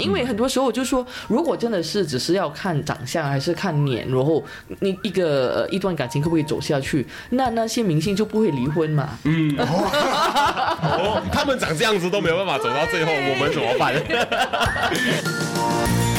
因为很多时候我就说，如果真的是只是要看长相还是看脸，然后你一个呃一段感情可不可以走下去，那那些明星就不会离婚嘛。嗯，哦，他们长这样子都没有办法走到最后，我们怎么办？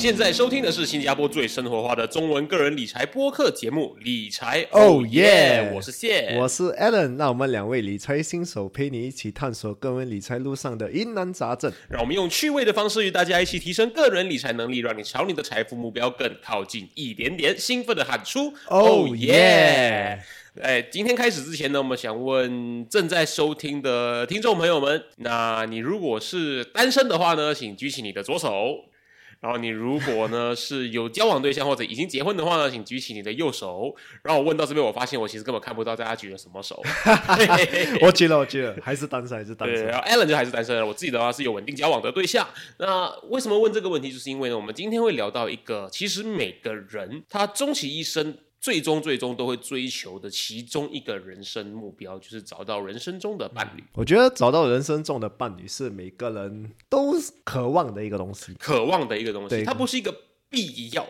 现在收听的是新加坡最生活化的中文个人理财播客节目《理财哦耶耶》，我是谢，我是 Alan，那我们两位理财新手陪你一起探索个人理财路上的疑难杂症。让我们用趣味的方式与大家一起提升个人理财能力，让你朝你的财富目标更靠近一点点。兴奋的喊出 Oh 耶！哎，今天开始之前呢，我们想问正在收听的听众朋友们，那你如果是单身的话呢，请举起你的左手。然后你如果呢是有交往对象或者已经结婚的话呢，请举起你的右手。然后我问到这边，我发现我其实根本看不到大家举了什么手。嘿嘿嘿我举了，我举了，还是单身，还是单对，身。然后 Alan 就还是单身，我自己的话是有稳定交往的对象。那为什么问这个问题，就是因为呢，我们今天会聊到一个，其实每个人他终其一生，最终最终都会追求的其中一个人生目标，就是找到人生中的伴侣，我觉得找到人生中的伴侣是每个人都渴望的一个东西。渴望的一个东西，它不是一个必要。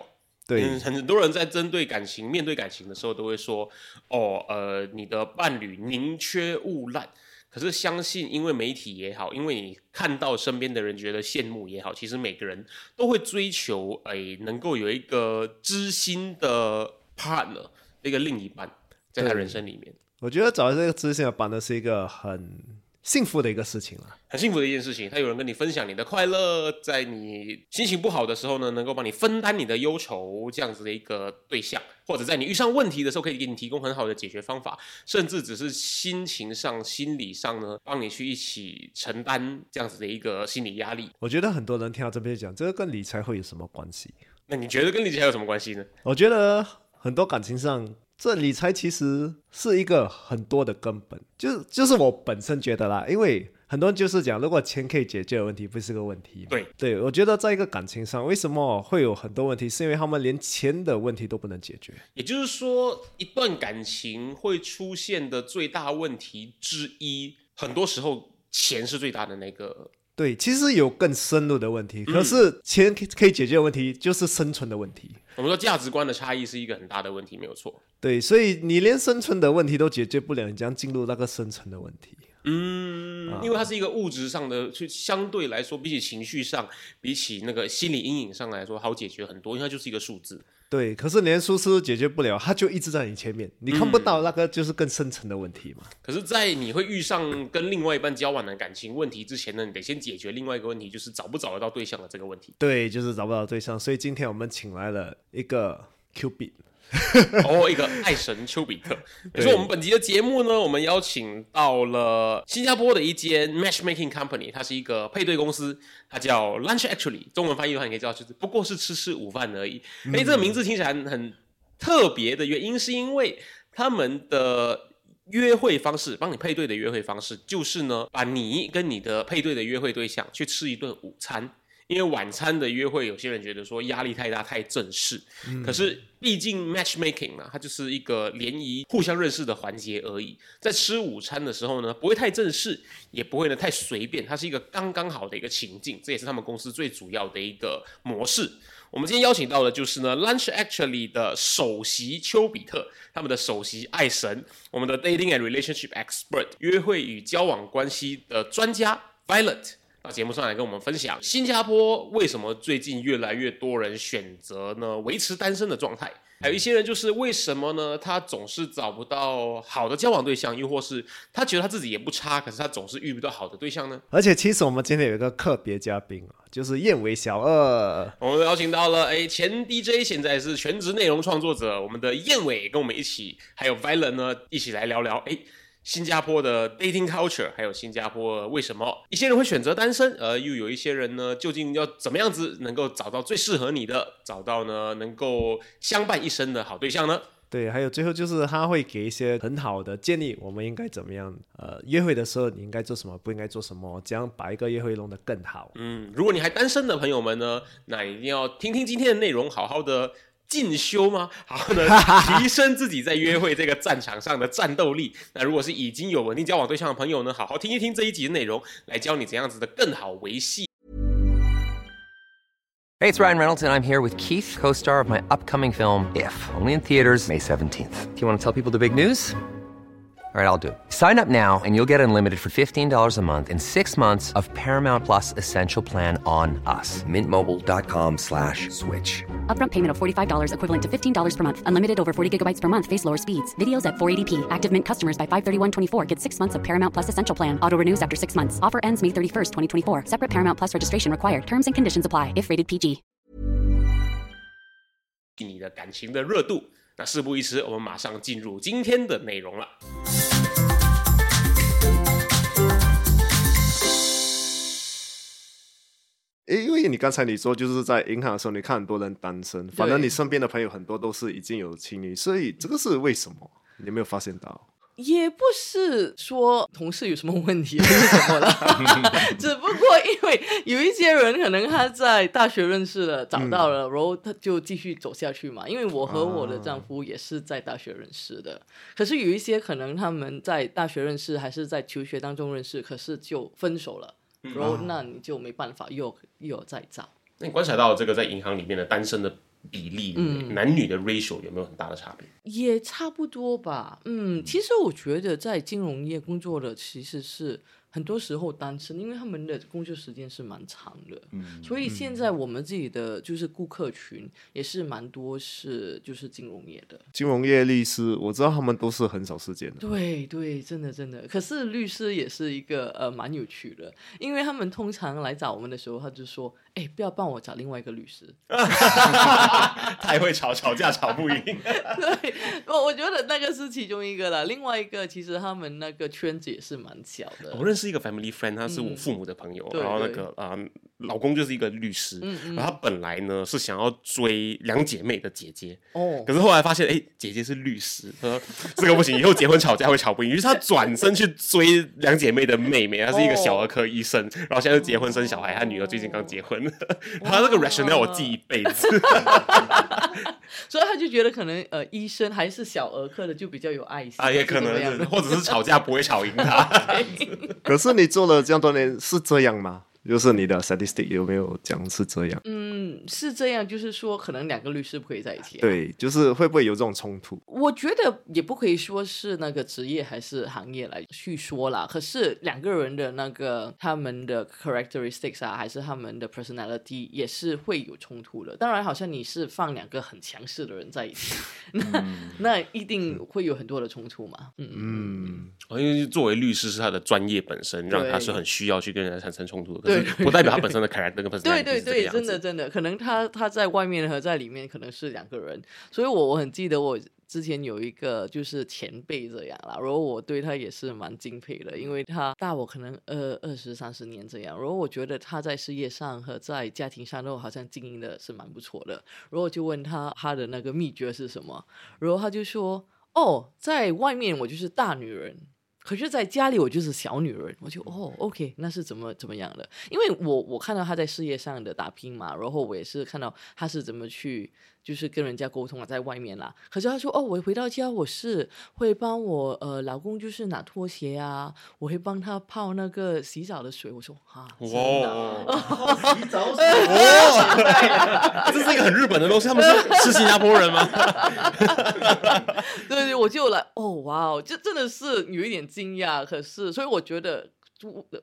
对，嗯，很多人在针对感情、面对感情的时候，都会说：“哦，呃，你的伴侣宁缺毋滥。”可是相信，因为媒体也好，因为你看到身边的人觉得羡慕也好，其实每个人都会追求，哎，能够有一个知心的 partner，一个另一半，在他人生里面，我觉得找到这个知心的伴呢，是一个很幸福的一个事情了。很幸福的一件事情。他有人跟你分享你的快乐，在你心情不好的时候呢，能够帮你分担你的忧愁，这样子的一个对象，或者在你遇上问题的时候，可以给你提供很好的解决方法，甚至只是心情上、心理上呢，帮你去一起承担这样子的一个心理压力。我觉得很多人听到这边讲，这个跟理财会有什么关系？那你觉得跟理财有什么关系呢？我觉得很多感情上，这理财其实是一个很多的根本，就就是我本身觉得啦，因为很多人就是讲，如果钱可以解决的问题，不是个问题。对，对，我觉得在一个感情上，为什么会有很多问题，是因为他们连钱的问题都不能解决。也就是说，一段感情会出现的最大问题之一，很多时候钱是最大的那个对，其实有更深入的问题，嗯可是钱可以可以解决的问题就是生存的问题。我们说价值观的差异是一个很大的问题，没有错。对，所以你连生存的问题都解决不了，你将进入那个生存的问题。嗯，因为它是一个物质上的，就相对来说，比起情绪上，比起那个心理阴影上来说，好解决很多，因为它就是一个数字。对，可是连数字都解决不了，它就一直在你前面，你看不到那个就是更深层的问题嘛。可是，在你会遇上跟另外一半交往的感情问题之前呢，你得先解决另外一个问题，就是找不找得到对象的这个问题。对，就是找不到对象，所以今天我们请来了一个 Q B。哦，一个爱神丘比特。没错，我们本集的节目呢，我们邀请到了新加坡的一间 matchmaking company，它是一个配对公司，它叫 Lunch Actually，中文翻译的话你可以知道就是不过是吃吃午饭而已。哎、这个名字听起来很很特别的原因是因为他们的。约会方式，帮你配对的约会方式，就是呢，把你跟你的配对的约会对象去吃一顿午餐。因为晚餐的约会，有些人觉得说压力太大、太正式。可是毕竟 matchmaking 嘛，它就是一个联谊、互相认识的环节而已。在吃午餐的时候呢，不会太正式，也不会呢太随便，它是一个刚刚好的一个情境。这也是他们公司最主要的一个模式。我们今天邀请到的就是呢，Lunch Actually 的首席丘比特，他们的首席爱神，我们的 Dating and Relationship Expert，约会与交往关系的专家 Violet。到节目上来跟我们分享，新加坡为什么最近越来越多人选择呢维持单身的状态？还有一些人就是为什么呢？他总是找不到好的交往对象，又或是他觉得他自己也不差，可是他总是遇不到好的对象呢？而且其实我们今天有一个特别嘉宾啊，就是燕尾小二。我们邀请到了哎前 DJ，现在是全职内容创作者，我们的燕尾跟我们一起，还有 Violet 呢一起来聊聊哎。新加坡的 dating culture，还有新加坡为什么一些人会选择单身，而又有一些人呢，究竟要怎么样子能够找到最适合你的，找到呢能够相伴一生的好对象呢？对，还有最后就是他会给一些很好的建议，我们应该怎么样？呃，约会的时候你应该做什么，不应该做什么，这样把一个约会弄得更好。嗯，如果你还单身的朋友们呢，那一定要听听今天的内容，好好的进修吗？好呢，提升自己在约会这个战场上的战斗力。那如果是已经有稳定交往对象的朋友呢，好好听一听这一集的内容，来教你怎样子的更好维系。Hey, it's Ryan Reynolds, and I'm here with Keith, co star of my upcoming film, If, only in theaters, May 17th. Do you want to tell people the big news? All right, I'll do it. Sign up now and you'll get unlimited for $15 a month and six months of Paramount Plus Essential Plan on us. Mintmobile.com slash switch. Upfront payment of $45 equivalent to $15 per month. Unlimited over 40 gigabytes per month. Face lower speeds. Videos at 480p. Active Mint customers by 531.24 get six months of Paramount Plus Essential Plan. Auto renews after six months. Offer ends May 31st, 2024. Separate Paramount Plus registration required. Terms and conditions apply if rated PG. 你的感情的热度。那事不宜迟，我们马上进入今天的内容了。 诶，因为你刚才你说就是在银行的时候，你看很多人单身，反正你身边的朋友很多都是已经有情侣，所以这个是为什么？你有没有发现到？也不是说同事有什么问题还是什么了，只不过因为有一些人可能他在大学认识了，找到了，然后他就继续走下去嘛。因为我和我的丈夫也是在大学认识的，可是有一些可能他们在大学认识，还是在求学当中认识，可是就分手了，然后那你就没办法又又再找。那你观察到这个在银行里面的单身的？比例，男女的 ratio 有没有很大的差别？也差不多吧。嗯，其实我觉得在金融业工作的其实是。很多时候单身，因为他们的工作时间是蛮长的，所以现在我们自己的就是顾客群也是蛮多是就是金融业的。金融业律师，我知道他们都是很少时间的。对对，真的真的。可是律师也是一个呃蛮有趣的，因为他们通常来找我们的时候，他就说：“哎，不要帮我找另外一个律师。”太会吵，吵架吵不赢。对，我我觉得那个是其中一个了。另外一个，其实他们那个圈子也是蛮小的。我认识。一个 family friend，他是我父母的朋友，然后那个啊，老公就是一个律师，然后他本来呢是想要追两姐妹的姐姐，哦，可是后来发现，哎，姐姐是律师，他说 这个不行，以后结婚吵架会吵不赢，于是他转身去追两姐妹的妹妹，她是一个小儿科医生，然后现在结婚生小孩，他女儿最近刚结婚，他这个 rationale 我记一辈子，所以他就觉得可能呃，医生还是小儿科的就比较有爱心啊，也可能，或者是吵架不会吵赢他。可是你做了这样多年，是这样吗？就是你的 statistic 有没有讲是这样？嗯，是这样，就是说可能两个律师不可以在一起。对，就是会不会有这种冲突？我觉得也不可以说是那个职业还是行业来去说啦。可是两个人的那个他们的 characteristics 啊，还是他们的 personality 也是会有冲突的。当然，好像你是放两个很强势的人在一起，那那一定会有很多的冲突嘛。嗯嗯，因为作为律师是他的专业本身，让他是很需要去跟人家产生冲突的。不代表他本身的 character 跟 personality 对对对，真的真的，可能他他在外面和在里面可能是两个人，所以我我很记得我之前有一个就是前辈这样啦，然后我对他也是蛮敬佩的，因为他大我可能二二十三十年这样，然后我觉得他在事业上和在家庭上都好像经营的是蛮不错的，然后就问他他的那个秘诀是什么，然后他就说哦，在外面我就是大女人。可是，在家里我就是小女人，我就哦，OK，那是怎么怎么样的？因为我我看到她在事业上的打拼嘛，然后我也是看到她是怎么去。就是跟人家沟通啊，在外面啦。可是她说：“哦，我回到家，我是会帮我呃老公，就是拿拖鞋啊，我会帮他泡那个洗澡的水。”我说：“哈，哇，洗澡水，哇，这是一个很日本的东西，他们是 是新加坡人吗？”对对，我就来，哦，哇哦，这真的是有一点惊讶。可是，所以我觉得。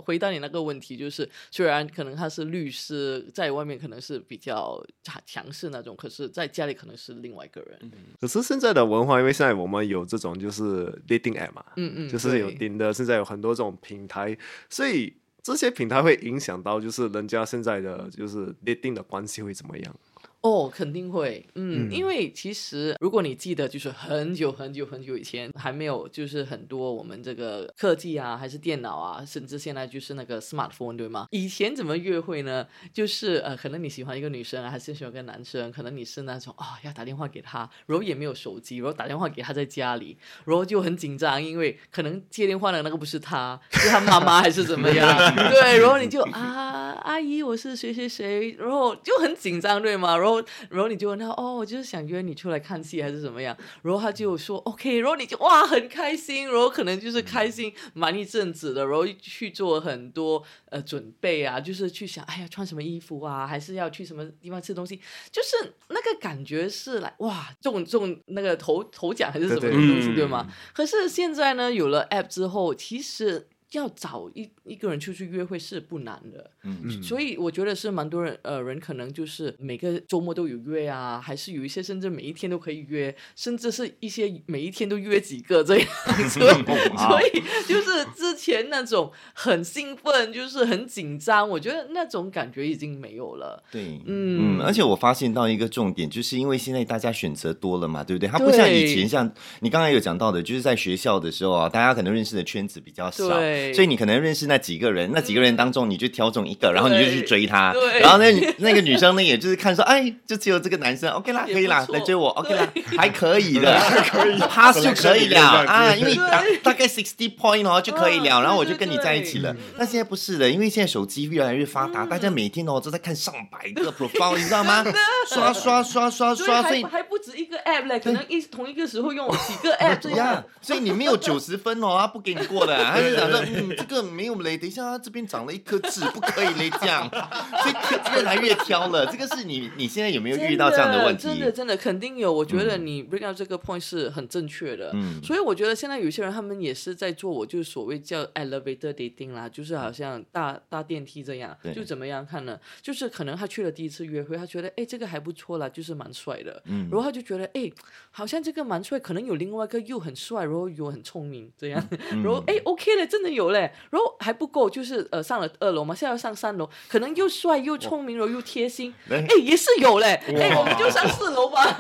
回答你那个问题，就是虽然可能他是律师，在外面可能是比较强强势那种，可是在家里可能是另外一个人。可是现在的文化，因为现在我们有这种就是 dating app 嘛，嗯嗯，就是有顶的，现在有很多这种平台，所以这些平台会影响到就是人家现在的就是 dating 的关系会怎么样？哦，肯定会，嗯，因为其实如果你记得，就是很久很久很久以前，还没有就是很多我们这个科技啊，还是电脑啊，甚至现在就是那个 smartphone，对吗？以前怎么约会呢？就是呃，可能你喜欢一个女生啊，还是喜欢一个男生，可能你是那种啊，要打电话给他，然后也没有手机，然后打电话给他在家里，然后就很紧张，因为可能接电话的那个不是他，是他妈妈还是怎么样？对，然后你就啊，阿姨，我是谁谁谁，然后就很紧张，对吗？然后然后然后你就问他，哦，我就是想约你出来看戏还是怎么样？然后他就说 OK，然后你就哇很开心，然后可能就是开心满一阵子的，然后去做很多呃准备啊，就是去想，哎呀穿什么衣服啊，还是要去什么地方吃东西，就是那个感觉是来哇中中那个头头奖还是什么东西对吗？可是现在呢，有了 App 之后，其实。要找一一个人出去约会是不难的，嗯，所以我觉得是蛮多人呃人可能就是每个周末都有约啊，还是有一些甚至每一天都可以约，甚至是一些每一天都约几个这样，所以所以就是之前那种很兴奋，就是很紧张，我觉得那种感觉已经没有了。对，嗯，而且我发现到一个重点，就是因为现在大家选择多了嘛，对不对？他不像以前，像你刚才有讲到的，就是在学校的时候啊，大家可能认识的圈子比较少。所以你可能认识那几个人，那几个人当中你就挑中一个，然后你就去追他。然后那那个女生呢，也就是看说，哎，就只有这个男生，OK 啦，可以啦，来追我，OK 啦，还可以的，可以。pass 就可以了 啊，因为大大概 sixty point 哦就可以了，然后我就跟你在一起了。那现在不是的，因为现在手机越来越发达，大家每天哦都在看上百个 profile，你知道吗？刷刷刷刷刷，所以还不止一个 app 嘞，可能一同一个时候用几个 app 这样。所以你没有九十分哦，他不给你过的，他就想说。嗯，这个没有雷，等一下这边长了一颗痣，不可以雷这样，所 以越来越挑了。这个是你你现在有没有遇到这样的问题？真的真的肯定有。我觉得你 bring up 这个 point 是很正确的。嗯，所以我觉得现在有些人他们也是在做，我就是所谓叫 elevator dating 啦，就是好像搭搭电梯这样，就怎么样看呢？就是可能他去了第一次约会，他觉得哎这个还不错啦，就是蛮帅的。嗯，然后他就觉得哎好像这个蛮帅，可能有另外一个又很帅，然后又很聪明这样，然后哎 OK 了，真的有。嘞，然后还不够，就是呃上了二楼嘛，现在要上三楼，可能又帅又聪明，然后又贴心，哎也是有嘞，哎我们就上四楼吧，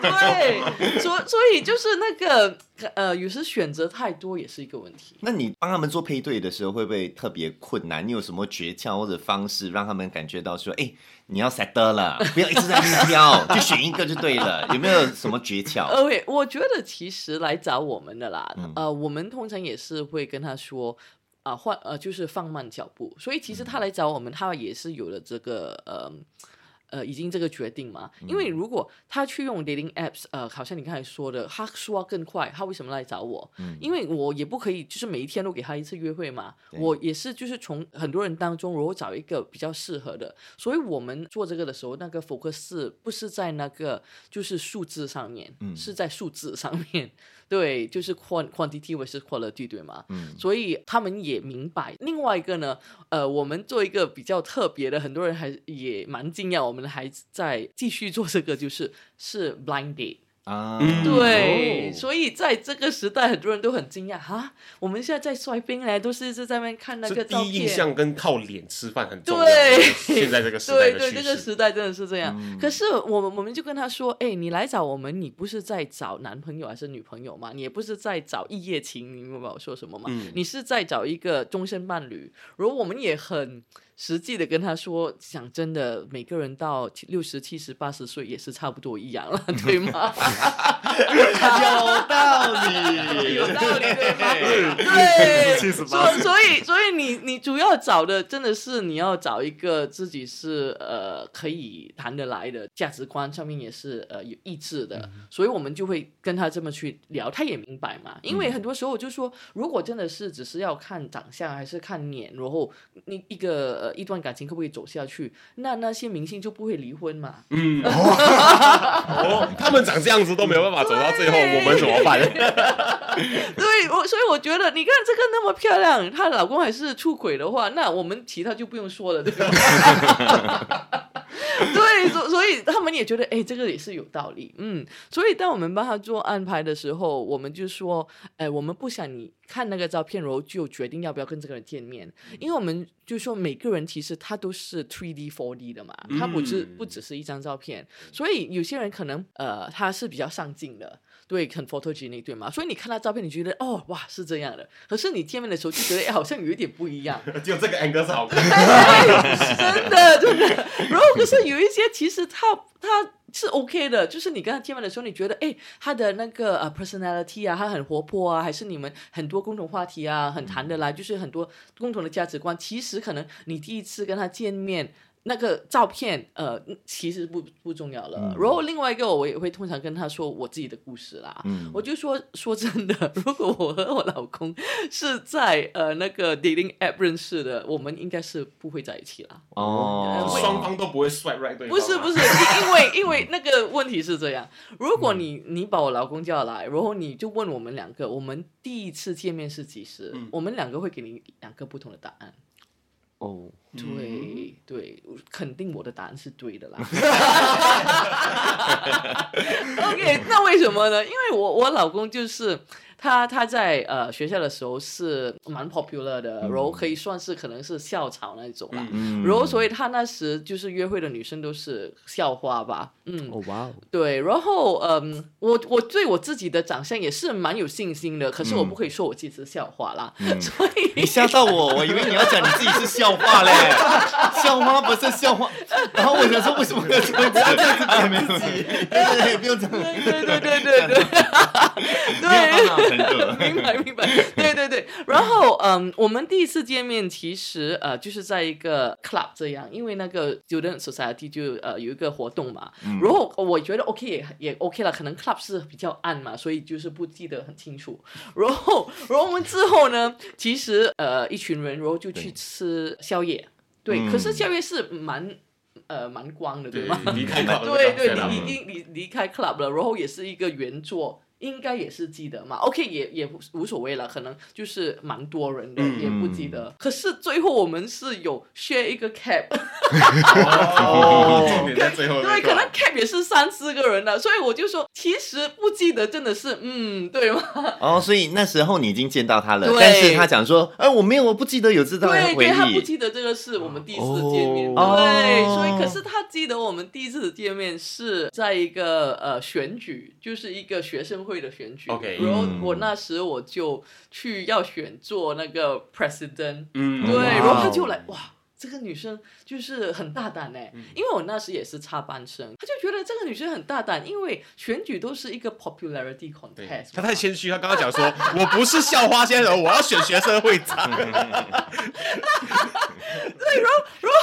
对，所所以就是那个呃有时选择太多也是一个问题。那你帮他们做配对的时候会不会特别困难？你有什么诀窍或者方式让他们感觉到说，哎你要 set 了，不要一直在那挑，就选一个就对了？有没有什么诀窍？OK，我觉得其实来找我们的啦，呃我们通常也是会跟他说。啊，换呃，就是放慢脚步，所以其实他来找我们，他也是有了这个呃呃，已经这个决定嘛。因为如果他去用 dating apps，呃，好像你刚才说的，他刷更快，他为什么来找我？嗯，因为我也不可以，就是每一天都给他一次约会嘛。我也是，就是从很多人当中，如果找一个比较适合的，所以我们做这个的时候，那个 focus 不是在那个就是数字上面，嗯是在数字上面。对，就是 quant quantity versus quality，对吗？嗯，所以他们也明白。另外一个呢，呃，我们做一个比较特别的，很多人还也蛮惊讶，我们还在继续做这个，就是是 blind date。啊，对，所以在这个时代，很多人都很惊讶哈，我们现在在摔冰嘞，都是是在那边看那个第一印象跟靠脸吃饭很重要。对，现在这个时代对对，这个时代真的是这样。可是我们我们就跟他说，哎，你来找我们，你不是在找男朋友还是女朋友吗？你也不是在找一夜情，你明白我说什么吗？你是在找一个终身伴侣。如果我们也很。实际的跟他说，讲真的，每个人到六十七十八十岁也是差不多一样了，对吗？有道理，有道理，对吗？对，所所以所以你你主要找的真的是你要找一个自己是呃可以谈得来的，价值观上面也是呃有意志的，所以我们就会跟他这么去聊，他也明白嘛。因为很多时候我就说，如果真的是只是要看长相还是看脸，然后你一个。呃，一段感情可不可以走下去？那那些明星就不会离婚嘛？嗯，哦，他们长这样子都没有办法走到最后，我们怎么办？对，我所以我觉得，你看这个那么漂亮，她老公还是出轨的话，那我们其他就不用说了，对吧？对，所所以他们也觉得，哎，这个也是有道理，嗯。所以当我们帮他做安排的时候，我们就说，哎，我们不想你看那个照片，然后就决定要不要跟这个人见面，因为我们就说每个人其实他都是 three D four D 的嘛，他不是不只是一张照片，所以有些人可能呃他是比较上镜的。对，很 photogenic，对吗？所以你看他照片，你觉得哦，哇，是这样的。可是你见面的时候就觉得，哎，好像有一点不一样。就这个 angle 是好看，真的，真的。然后可是有一些，其实他他是 OK 的，就是你跟他见面的时候，你觉得，哎，他的那个呃 personality 啊，他很活泼啊，还是你们很多共同话题啊，很谈得来，就是很多共同的价值观。其实可能你第一次跟他见面。那个照片，呃，其实不不重要了。然后另外一个，我也会通常跟他说我自己的故事啦。嗯，我就说说真的，如果我和我老公是在呃那个 dating app 认识的，我们应该是不会在一起啦。哦，双方都不会 swipe right 对不是不是，因为因为那个问题是这样，如果你你把我老公叫来，然后你就问我们两个，我们第一次见面是几时？我们两个会给你两个不同的答案。哦，对对，肯定我的答案是对的啦。OK，那为什么呢？因为我我老公就是。他他在呃学校的时候是蛮 popular 的，然后可以算是可能是校草那种啦，然后所以他那时就是约会的女生都是校花吧，嗯，哦哇，对，然后嗯，我我对我自己的长相也是蛮有信心的，可是我不可以说我自己是笑话啦，所以你吓到我，我以为你要讲你自己是笑话嘞，笑话不是笑话，然后我想说为什么要这样子讲自己，对，不用这样，对对对对对，对。明白明白，对对对。然后嗯，我们第一次见面其实呃就是在一个 club 这样，因为那个 student society 就呃有一个活动嘛。然后我觉得 OK 也也 OK 了，可能 club 是比较暗嘛，所以就是不记得很清楚。然后然后我们之后呢，其实呃一群人然后就去吃宵夜，对。可是宵夜是蛮呃蛮光的，对吗？离开 club，对对，你已经离离开 club 了，然后也是一个圆桌。应该也是记得嘛，OK 也也无所谓了，可能就是蛮多人的也不记得。可是最后我们是有 share 一个 cap，对，可能 cap 也是三四个人的，所以我就说其实不记得真的是嗯对吗？哦，所以那时候你已经见到他了，但是他讲说，哎，我没有，我不记得有这段回忆，他不记得这个是我们第一次见面，哦。对，所以可是他记得我们第一次见面是在一个呃选举，就是一个学生会。会的选举，OK，然后我那时我就去要选做那个 president，嗯，对，然后他就来，哇，这个女生就是很大胆呢，因为我那时也是插班生，他就觉得这个女生很大胆，因为选举都是一个 popularity contest，他太谦虚，他刚刚讲说我不是校花先生，我要选学生会长。对，然后，然后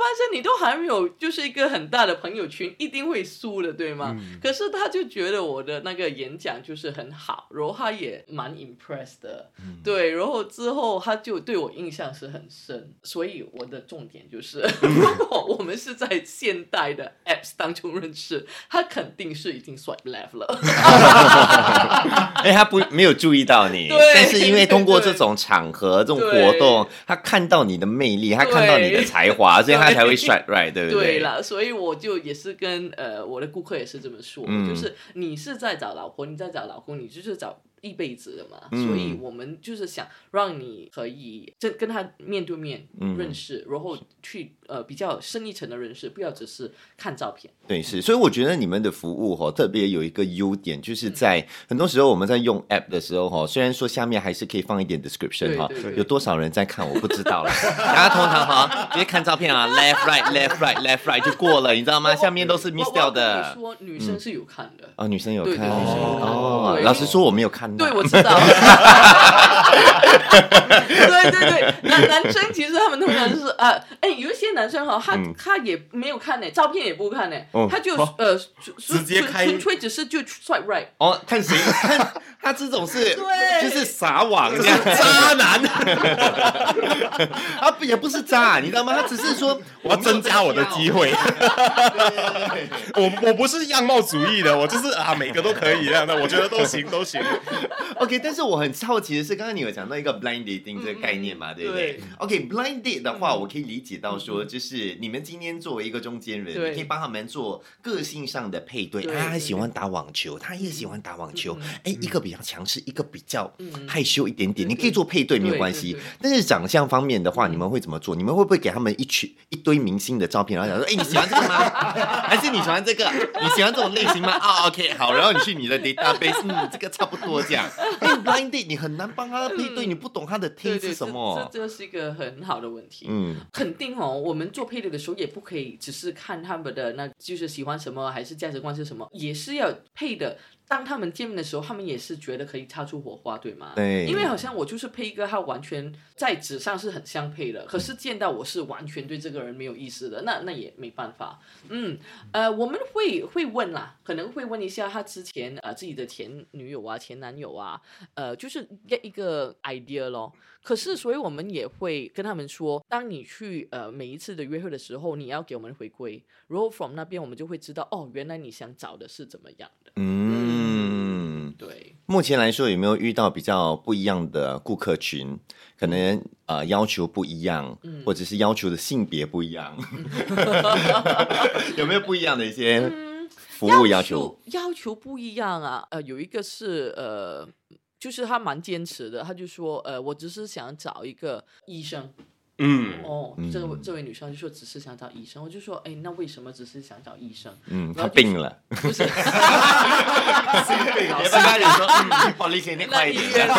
你是插班生，你都还没有就是一个很大的朋友圈，一定会输的，对吗？可是他就觉得我的那个演讲就是很好，然后他也蛮 impressed 的，对，然后之后他就对我印象是很深，所以我的重点就是，如果我们是在现代的 apps 当中认识，他肯定是已经 swipe left 了。哎，他不没有注意到你，但是因为通过这种场合、这种活动，他看。到你的魅力，他看到你的才华，所以他才会帅，right，对不对？对了，所以我就也是跟呃我的顾客也是这么说，就是你是在找老婆，你在找老公，你就是找。一辈子的嘛，所以我们就是想让你可以跟跟他面对面认识，然后去呃比较深一层的认识，不要只是看照片。对，是，所以我觉得你们的服务哈特别有一个优点，就是在很多时候我们在用 app 的时候哈，虽然说下面还是可以放一点 description 哈，有多少人在看我不知道了。大家通常哈直接看照片啊，left right left right left right 就过了，你知道吗？下面都是 miss 掉的。说女生是有看的哦，女生有看哦。老实说我没有看。对，我知道。对对对，男男生其实他们通常就是啊，哎，有一些男生哈，他他也没有看呢，照片也不看呢，他就呃直接开，纯粹只是就 swipe right。哦，看谁 看他这种是，就是撒网这样，渣男。啊，不也不是渣，你知道吗？他只是说我要增加我的机会。我我不是样貌主义的，我就是啊，每个都可以这样的，我觉得都行都行。OK，但是我很好奇的是，刚刚你有讲到一个 blind dating 这个概念嘛，对不对？OK，blind date 的话，我可以理解到说，就是你们今天作为一个中间人，你可以帮他们做个性上的配对。他喜欢打网球，他也喜欢打网球。哎，一个比较强势，一个比较害羞一点点，你可以做配对没有关系。但是长相方面的话，你们会怎么做？你们会不会给他们一群一堆明星的照片，然后讲说，哎，你喜欢这个吗？还是你喜欢这个？你喜欢这种类型吗？啊，OK，好，然后你去你的 database，嗯，这个差不多 blind date 你很难帮他配对，你不懂他的 T 是什么？这这是一个很好的问题。嗯，肯定哦，我们做配对的时候也不可以只是看他们的那就是喜欢什么还是价值观是什么，也是要配的。当他们见面的时候，他们也是觉得可以擦出火花，对吗？对。因为好像我就是配一个，他完全在纸上是很相配的，可是见到我是完全对这个人没有意思的，那那也没办法。嗯，呃，我们会会问啦，可能会问一下他之前呃自己的前女友啊、前男友啊，呃，就是 get 一个 idea 咯。可是，所以我们也会跟他们说，当你去呃每一次的约会的时候，你要给我们回归，然后 from 那边我们就会知道，哦，原来你想找的是怎么样的。嗯，对。目前来说，有没有遇到比较不一样的顾客群？可能呃要求不一样，或者是要求的性别不一样，有没有不一样的一些服务要求？要求不一样啊，呃，有一个是呃。就是他蛮坚持的，他就说，呃，我只是想找一个医生。嗯，哦，这位这位女生就说只是想找医生，我就说，哎，那为什么只是想找医生？嗯，她病了。不是，别跟他人说，我理解你快一点。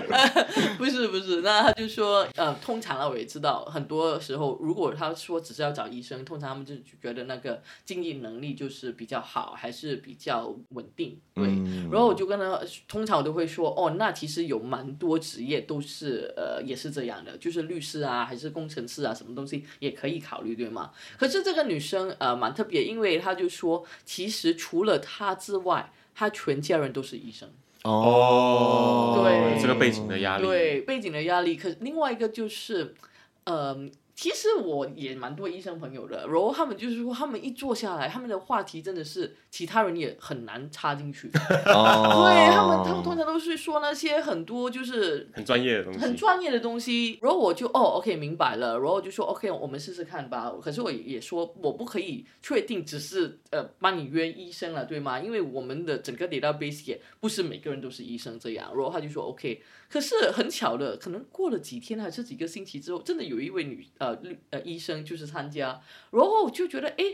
不是不是，那他就说，呃，通常啊，我也知道，很多时候，如果他说只是要找医生，通常他们就觉得那个经济能力就是比较好，还是比较稳定，对。然后我就跟他，通常我都会说，哦，那其实有蛮多职业都是，呃，也是这样的，就是律师啊，还是工程师啊，什么东西也可以考虑，对吗？可是这个女生，呃，蛮特别，因为她就说，其实除了她之外，她全家人都是医生。哦，对，这个背景的压力，对背景的压力。可另外一个就是，嗯。其实我也蛮多医生朋友的，然后他们就是说，他们一坐下来，他们的话题真的是其他人也很难插进去。哦，对他们，他们通常都是说那些很多就是很专业的东西，很专业的东西。然后我就哦，OK，明白了。然后就说 OK，我们试试看吧。可是我也说，我不可以确定只是呃帮你约医生了，对吗？因为我们的整个 database 也不是每个人都是医生这样。然后他就说 OK。可是很巧的，可能过了几天还是几个星期之后，真的有一位女呃呃呃医生就是参加，然后就觉得哎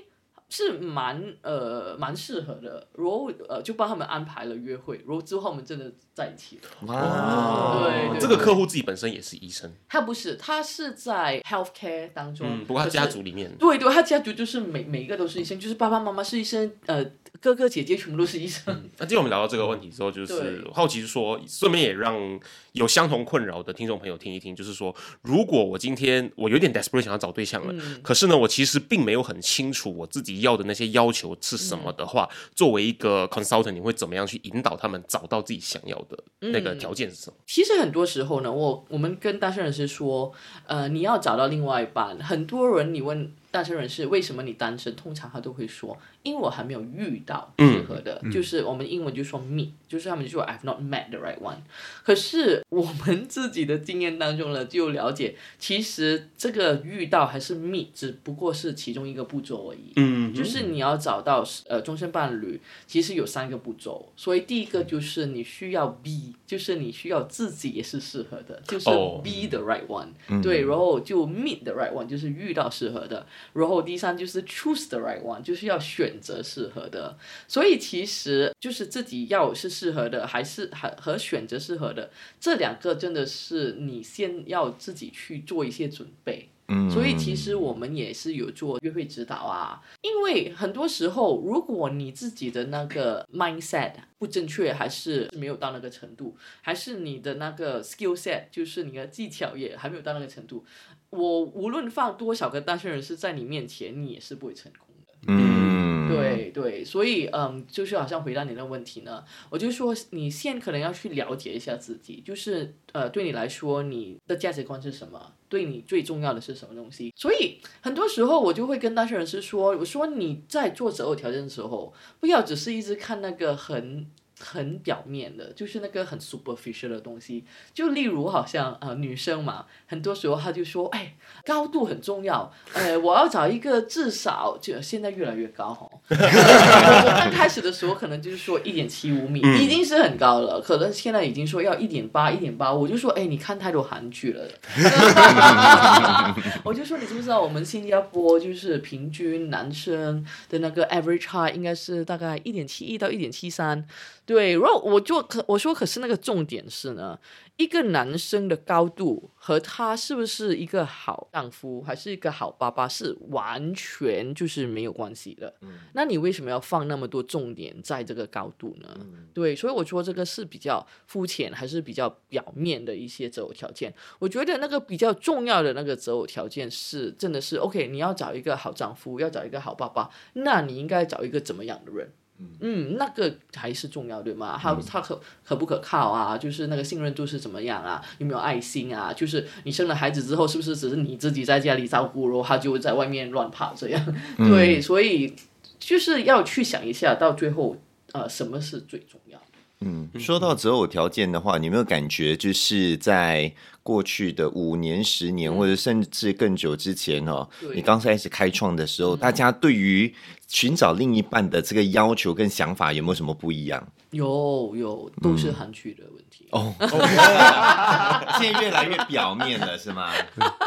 是蛮呃蛮适合的，然后呃就帮他们安排了约会，然后之后我们真的在一起了。哇，对，这个客户自己本身也是医生？他不是，他是在 healthcare 当中，不过他家族里面，对对，他家族就是每每一个都是医生，就是爸爸妈妈是医生，呃。哥哥姐姐全部都是医生。那今天我们聊到这个问题之后，就是好奇说，顺便也让有相同困扰的听众朋友听一听，就是说，如果我今天我有点 desperate 想要找对象了，可是呢，我其实并没有很清楚我自己要的那些要求是什么的话，作为一个 consultant，你会怎么样去引导他们找到自己想要的那个条件是什么？其实很多时候呢，我我们跟单身人士说，呃，你要找到另外一半，很多人你问单身人士为什么你单身，通常他都会说。因为我还没有遇到适合的，就是我们英文就说 meet，就是他们就说 I've not met the right one。可是我们自己的经验当中呢，就了解，其实这个遇到还是 meet，只不过是其中一个步骤而已。嗯，就是你要找到呃终身伴侣，其实有三个步骤。所以第一个就是你需要 be，就是你需要自己也是适合的，就是 be the right one。对，然后就 meet the right one，就是遇到适合的。然后第三就是 choose the right one，就是要选。择适合的，所以其实就是自己要是适合的，还是还和选择适合的这两个，真的是你先要自己去做一些准备。嗯，所以其实我们也是有做约会指导啊，因为很多时候，如果你自己的那个 mindset 不正确，还是没有到那个程度，还是你的那个 skill set，就是你的技巧也还没有到那个程度，我无论放多少个单身人士在你面前，你也是不会成功的。嗯。对对，所以嗯，就是好像回答你的问题呢，我就说你现可能要去了解一下自己，就是呃，对你来说，你的价值观是什么？对你最重要的是什么东西？所以很多时候我就会跟单身人士说，我说你在做择偶条件的时候，不要只是一直看那个很。很表面的，就是那个很 superficial 的东西。就例如，好像呃女生嘛，很多时候她就说，哎，高度很重要，呃，我要找一个至少就现在越来越高哈。刚开始的时候可能就是说一点七五米，已经是很高了。可能现在已经说要一点八、一点八，我就说，哎，你看太多韩剧了。我就说，你知不知道我们新加坡就是平均男生的那个 average height 应该是大概一点七一到一点七三。对，然后我就可我说，可是那个重点是呢，一个男生的高度和他是不是一个好丈夫，还是一个好爸爸，是完全就是没有关系的。嗯，那你为什么要放那么多重点在这个高度呢？对，所以我说这个是比较肤浅，还是比较表面的一些择偶条件。我觉得那个比较重要的那个择偶条件是，真的是 OK，你要找一个好丈夫，要找一个好爸爸，那你应该找一个怎么样的人？嗯，那个还是重要，对吗？他他可可不可靠啊？就是那个信任度是怎么样啊？有没有爱心啊？就是你生了孩子之后，是不是只是你自己在家里照顾，然后他就在外面乱跑这样？对，所以就是要去想一下，到最后呃，什么是最重要？嗯，说到择偶条件的话，你有没有感觉就是在过去的五年、十年，或者甚至更久之前哦，你刚开始开创的时候，大家对于寻找另一半的这个要求跟想法有没有什么不一样？有有，都是韩剧的问题哦。现在越来越表面了，是吗？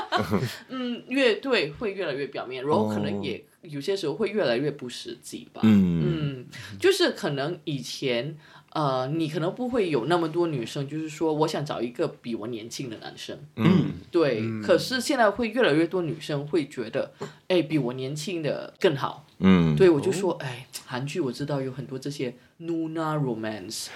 嗯，越对会越来越表面，然后可能也有些时候会越来越不实际吧。嗯嗯，就是可能以前。呃，你可能不会有那么多女生，就是说，我想找一个比我年轻的男生。嗯，对。可是现在会越来越多女生会觉得，哎，比我年轻的更好。嗯，对我就说，哎，韩剧我知道有很多这些。Nuna romance，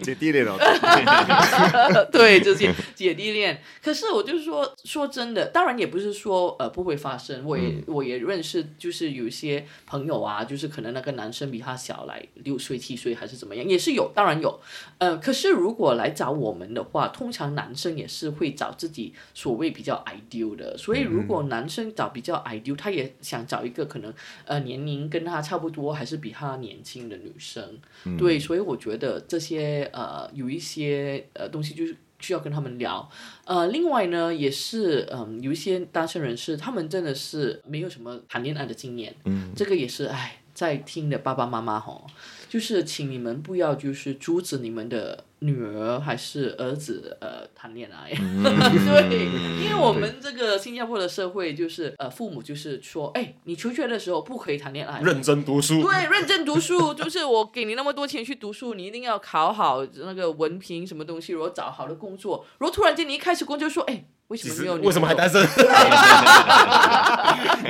姐弟恋哦，对，就是姐弟恋。可是我就是说，说真的，当然也不是说呃不会发生。我也我也认识，就是有一些朋友啊，就是可能那个男生比他小来六岁七岁还是怎么样，也是有，当然有。呃，可是如果来找我们的话，通常男生也是会找自己所谓比较 ideal 的。所以如果男生找比较 ideal，他也想找一个可能呃年龄跟他差不多还。还是比他年轻的女生，对，所以我觉得这些呃有一些呃东西就是需要跟他们聊，呃，另外呢也是嗯有一些单身人士，他们真的是没有什么谈恋爱的经验，嗯，这个也是哎在听的爸爸妈妈吼。就是请你们不要就是阻止你们的女儿还是儿子呃谈恋爱，对，因为我们这个新加坡的社会就是呃父母就是说，哎，你求学的时候不可以谈恋爱，认真读书，对，认真读书，就是我给你那么多钱去读书，你一定要考好那个文凭什么东西，如果找好的工作，如果突然间你一开始工作说，哎。为什么没有？为什么还单身？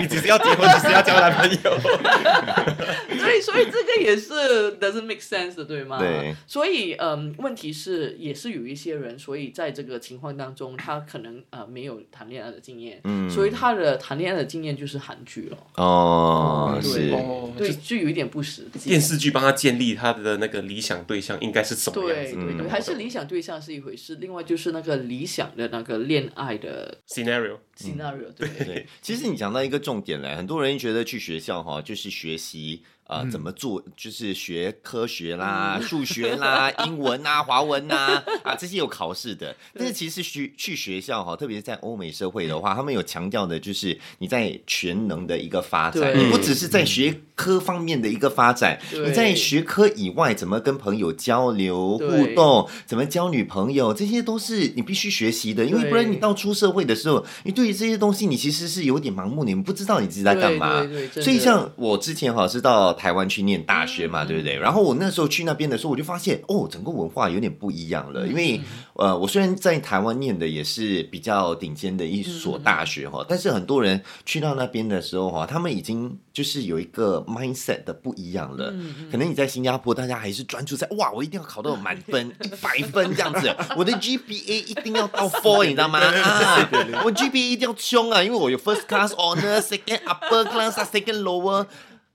你只是要结婚，只是要交男朋友。对，所以这个也是 doesn't make sense 的，对吗？对。所以，嗯，问题是也是有一些人，所以在这个情况当中，他可能呃没有谈恋爱的经验，嗯，所以他的谈恋爱的经验就是韩剧了。哦，对，对，就有一点不实际。电视剧帮他建立他的那个理想对象应该是什么样子？对对对，还是理想对象是一回事，另外就是那个理想的那个恋爱。的 scenario，scenario，对对。其实你讲到一个重点嘞，很多人觉得去学校哈，就是学习。啊，怎么做？就是学科学啦、数学啦、英文啊、华文啊啊，这些有考试的。但是其实学去学校哈，特别是在欧美社会的话，他们有强调的就是你在全能的一个发展，你不只是在学科方面的一个发展，你在学科以外怎么跟朋友交流互动，怎么交女朋友，这些都是你必须学习的。因为不然你到出社会的时候，你对于这些东西你其实是有点盲目，你们不知道你自己在干嘛。所以像我之前哈是到。台湾去念大学嘛，对不对？然后我那时候去那边的时候，我就发现哦，整个文化有点不一样了。因为呃，我虽然在台湾念的也是比较顶尖的一所大学哈，但是很多人去到那边的时候哈，他们已经就是有一个 mindset 的不一样了。可能你在新加坡，大家还是专注在哇，我一定要考到满分 一百分这样子，我的 GPA 一定要到 four，你知道吗？啊，我 GPA 一定要凶啊，因为我有 first class honor、second upper class、second lower。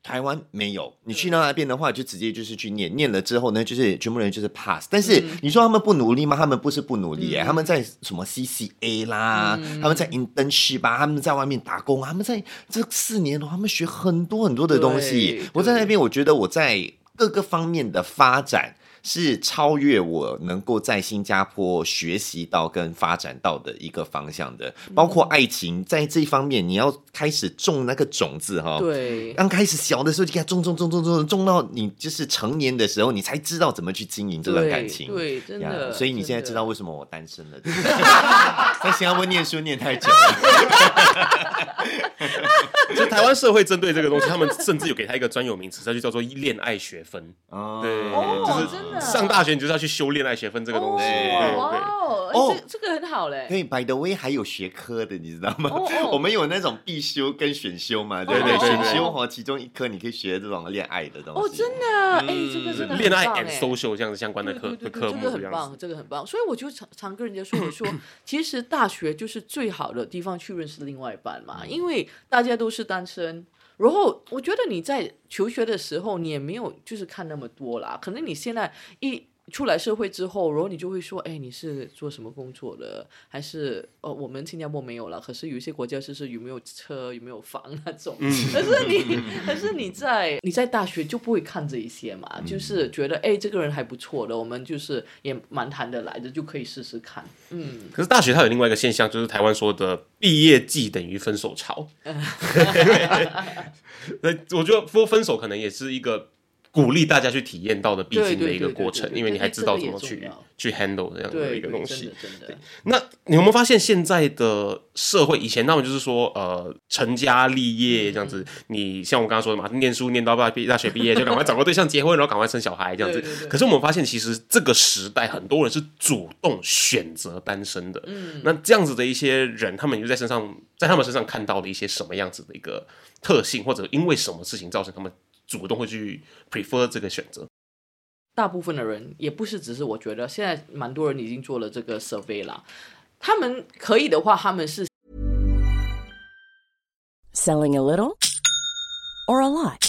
台湾没有，你去到那边的话，就直接就是去念，念了之后呢，就是全部人就是 pass。但是你说他们不努力吗？他们不是不努力，他们在什么 CCA 啦，他们在 internship 吧，他们在外面打工，他们在这四年，他们学很多很多的东西。我在那边，我觉得我在各个方面的发展。是超越我能够在新加坡学习到跟发展到的一个方向的，包括爱情，在这一方面你要开始种那个种子哈。对，刚开始小的时候就给它种种种种种种到你就是成年的时候，你才知道怎么去经营这段感情。对，真的。所以你现在知道为什么我单身了？在新加坡念书念太久了。就台湾社会针对这个东西，他们甚至有给他一个专有名词，它就叫做恋爱学分。哦，对，哦就是真的上大学你就是要去修恋爱学分这个东西。对哦，对哇。哦，哦哎这这个很好嘞。对，by the way，还有学科的，你知道吗？哦哦我们有那种必修跟选修嘛，对不对选修哦，其中一科你可以学这种恋爱的东西。哦，真的，哎，这个真的很恋爱棒 and 哎 social 这样子相关的科对对对对，的科目这个很样子。棒，这个很棒。所以我就常常跟人家说，我说 其实大学就是最好的地方去认识另外一半嘛，因为大家都是单身。然后我觉得你在求学的时候，你也没有就是看那么多啦，可能你现在一。出来社会之后，然后你就会说，哎，你是做什么工作的？还是呃，我们新加坡没有了，可是有一些国家就是有没有车，有没有房那种。可是你，可是你在你在大学就不会看这一些嘛，就是觉得哎，这个人还不错的，我们就是也蛮谈得来的，就可以试试看。嗯，可是大学它有另外一个现象，就是台湾说的毕业季等于分手潮。那我觉得说分手可能也是一个鼓励大家去体验到的必经的一个过程因为你还知道怎么去去 handle 这样的，一个东西。那你有没有发现现在的社会，以前他们就是说，呃，成家立业这样子，你像我刚刚说的嘛，念书念到大毕大学毕业就赶快找个对象结婚，然后赶快生小孩这样子可是我们发现，其实这个时代很多人是主动选择单身的。嗯，那这样子的一些人，他们就在身上，在他们身上看到了一些什么样子的一个特性，或者因为什么事情造成他们主动会去 prefer 这个选择。大部分的人也不是只是我觉得现在蛮多人已经做了这个 survey 啦，他们可以的话，他们是 Selling a little or a lot?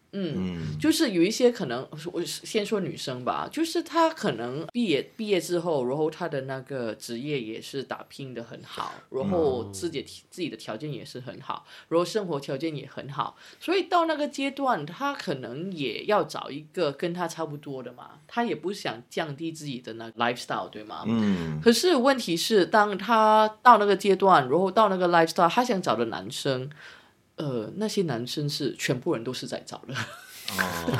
嗯，就是有一些可能，我先说女生吧，就是她可能毕业毕业之后，然后她的那个职业也是打拼的很好，然后自己自己的条件也是很好，然后生活条件也很好，所以到那个阶段，她可能也要找一个跟她差不多的嘛，她也不想降低自己的那个 lifestyle，对吗？嗯，可是问题是，当她到那个阶段，然后到那个 lifestyle，她想找的男生，呃，那些男生是全部人都是在找的。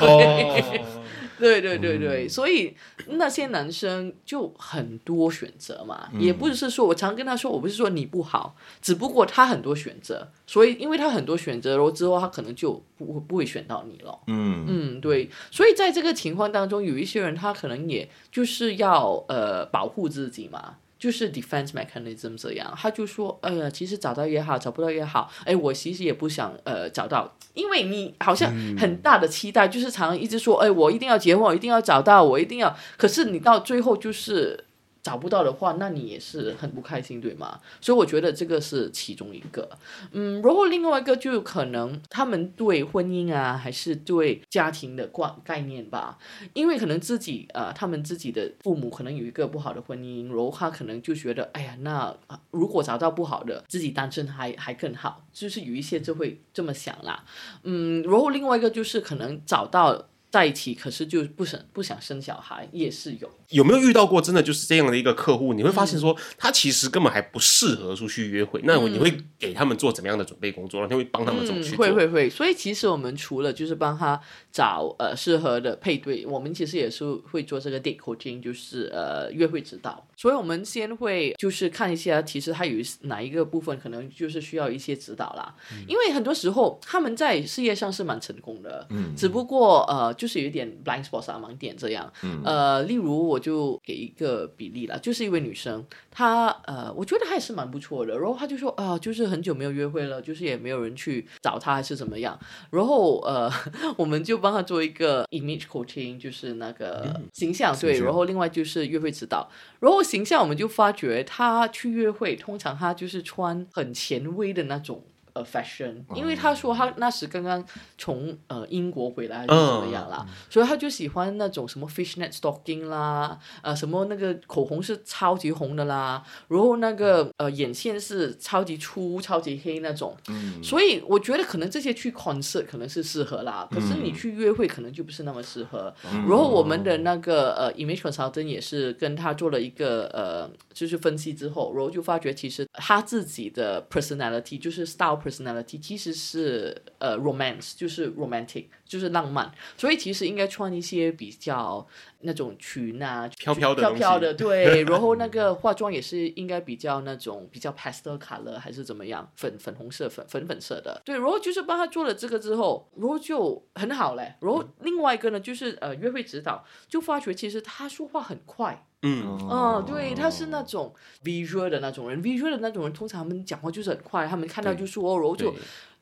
哦，对对对对，所以那些男生就很多选择嘛，也不是说我常跟他说，我不是说你不好，只不过他很多选择，所以因为他很多选择，然后之后他可能就不不会选到你了。嗯嗯，对，所以在这个情况当中，有一些人他可能也就是要呃保护自己嘛。就是 defense mechanism 这样，他就说，哎呀，其实找到也好，找不到也好，哎，我其实也不想呃找到，因为你好像很大的期待，就是常常一直说，哎，我一定要结婚，我一定要找到，我一定要，可是你到最后就是找不到的话，那你也是很不开心，对吗？所以我觉得这个是其中一个。嗯，然后另外一个就可能他们对婚姻啊，还是对家庭的观概念吧，因为可能自己呃，他们自己的父母可能有一个不好的婚姻，然后他可能就觉得，哎呀，那、如果找到不好的，自己单身还还更好，就是有一些就会这么想啦。嗯，然后另外一个就是可能找到在一起，可是就不想不想生小孩，也是有。有没有遇到过真的就是这样的一个客户？你会发现说他其实根本还不适合出去约会，那你会给他们做怎么样的准备工作？然后你会帮他们怎么去嗯？做？会会会，所以其实我们除了就是帮他找呃适合的配对，我们其实也是会做这个 date coaching，就是呃约会指导。所以我们先会就是看一下，其实他有哪一个部分可能就是需要一些指导啦。因为很多时候他们在事业上是蛮成功的，嗯，只不过呃，就是有一点 blind spot 啊，盲点这样。嗯呃，例如我就给一个比例啦，就是一位女生，她呃，我觉得还是蛮不错的。然后她就说啊，就是很久没有约会了，就是也没有人去找她，还是怎么样。然后呃，我们就帮她做一个 image coaching，就是那个形象对。然后另外就是约会指导。然后形象我们就发觉她去约会，通常她就是穿很前卫的那种。呃，fashion，因为他说他那时刚刚从呃英国回来就怎么样啦，所以他就喜欢那种什么 fishnet stocking 啦，呃，什么那个口红是超级红的啦，然后那个呃眼线是超级粗、超级黑那种，所以我觉得可能这些去 concert 可能是适合啦，可是你去约会可能就不是那么适合。然后我们的那个呃 image consultant 也是跟他做了一个呃就是分析之后，然后就发觉其实他自己的 personality 就是 style。Personality 其实是呃 romance，就是 romantic，就是浪漫，所以其实应该穿一些比较那种裙啊，飘飘的飘飘的，对。然后那个化妆也是应该比较那种比较 pastel color 还是怎么样，粉粉红色、粉粉粉色的。对，然后就是帮他做了这个之后，然后就很好嘞。然后另外一个呢，就是呃约会指导，就发觉其实他说话很快。嗯，哦，对，他是那种 visual 的那种人，visual 的那种人，通常他们讲话就是很快，他们看到就说，然后就。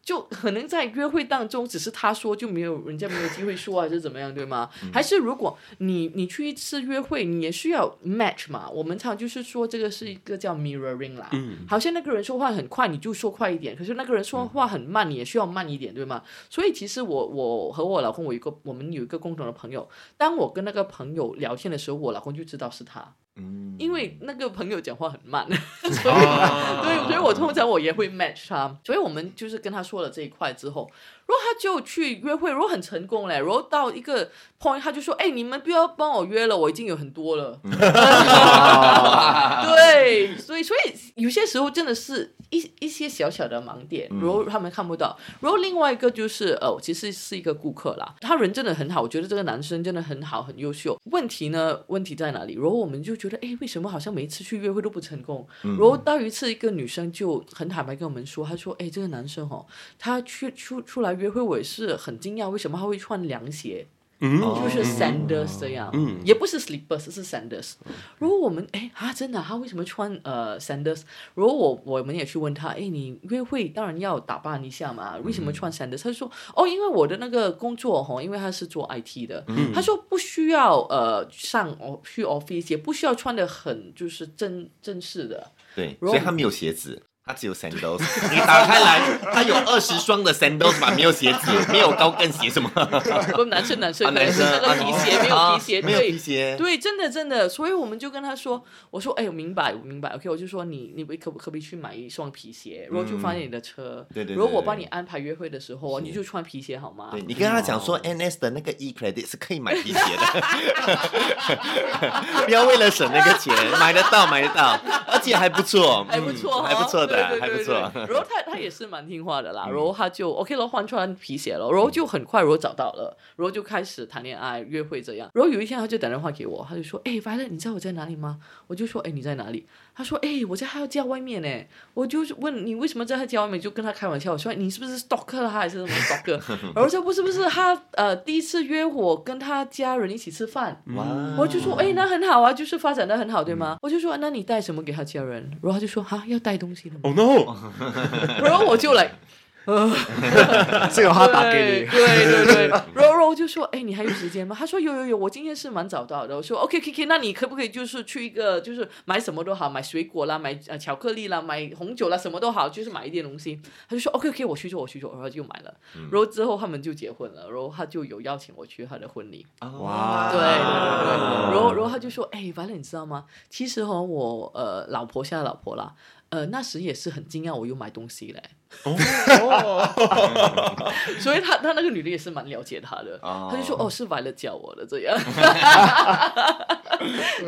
就可能在约会当中，只是他说就没有人家没有机会说，还是怎么样，对吗？还是如果你你去一次约会，你也需要 match 嘛？我们常就是说这个是一个叫 mirroring 啦。嗯。好像那个人说话很快，你就说快一点；可是那个人说话很慢，你也需要慢一点，对吗？所以其实我我和我老公，我一个我们有一个共同的朋友，当我跟那个朋友聊天的时候，我老公就知道是他。嗯。因为那个朋友讲话很慢，所以对，所以我通常我也会 match 他。所以我们就是跟他。说了这一块之后。然后他就去约会，如果很成功嘞。然后到一个 point，他就说：“哎，你们不要帮我约了，我已经有很多了。” 对，所 以所以有些时候真的是一一些小小的盲点，然后他们看不到。然后另外一个就是呃，其实是一个顾客啦，他人真的很好，我觉得这个男生真的很好，很优秀。问题呢？问题在哪里？然后我们就觉得，哎，为什么好像每一次去约会都不成功？然后到一次，一个女生就很坦白跟我们说，她说：“哎，这个男生哦，他去出出来。”约会我也是很惊讶，为什么他会穿凉鞋？嗯，就是 Sanders 这样，嗯，也不是 slippers，是 Sanders。如果我们哎啊，真的，他为什么穿呃 Sanders？如果我我们也去问他，哎，你约会当然要打扮一下嘛，为什么穿 Sanders？他就说哦，因为我的那个工作哈，因为他是做 IT 的，他说不需要呃上去 office，也不需要穿的很就是正正式的，对，所以他没有鞋子。它只有 sandals，你打开来，它有二十双的 sandals 吧，没有鞋子，没有高跟鞋什么。不，男生男生，男生那个皮鞋没有皮鞋，没有皮鞋。对，真的真的，所以我们就跟他说，我说，哎，我明白，我明白，OK，我就说你你可不可不可以去买一双皮鞋，然后就放在你的车，对对。如果我帮你安排约会的时候，你就穿皮鞋好吗？对你跟他讲说，NS 的那个 e credit 是可以买皮鞋的，不要为了省那个钱，买得到买得到，而且还不错，还不错，还不错的。还不错，然后他他也是蛮听话的啦，然后他就 OK 了，换穿皮鞋了，然后就很快，然后找到了，然后就开始谈恋爱、约会这样。然后有一天他就打电话给我，他就说：“哎，Violet，你知道我在哪里吗？”我就说：“哎，你在哪里？”他说：“哎，我在他家外面呢。”我就是问你为什么在他家外面，就跟他开玩笑，我说：“你是不是 stalker 他还是什么 stalker？” 然后说：“不是不是，他呃第一次约我跟他家人一起吃饭。”我就说：“哎，那很好啊，就是发展的很好，对吗？”我就说：“那你带什么给他家人？”然后他就说：“哈，要带东西的。” Oh no！然后我就来。呃，这个他打给你，对对对，然后我就说，哎，你还有时间吗？他说有有有，我今天是蛮早到的。我说 OK K K，那你可不可以就是去一个，就是买什么都好，买水果啦，买呃巧克力啦，买红酒啦，什么都好，就是买一点东西。他就说 OK OK，我去做我去做，然后就买了。然后之后他们就结婚了，然后他就有邀请我去他的婚礼。哇，对对对，然后然后他就说，哎，完了，你知道吗？其实哈，我呃老婆现在老婆啦。呃，那时也是很惊讶，我又买东西嘞。哦，所以他他那个女的也是蛮了解他的，他就说哦是为了教我的这样。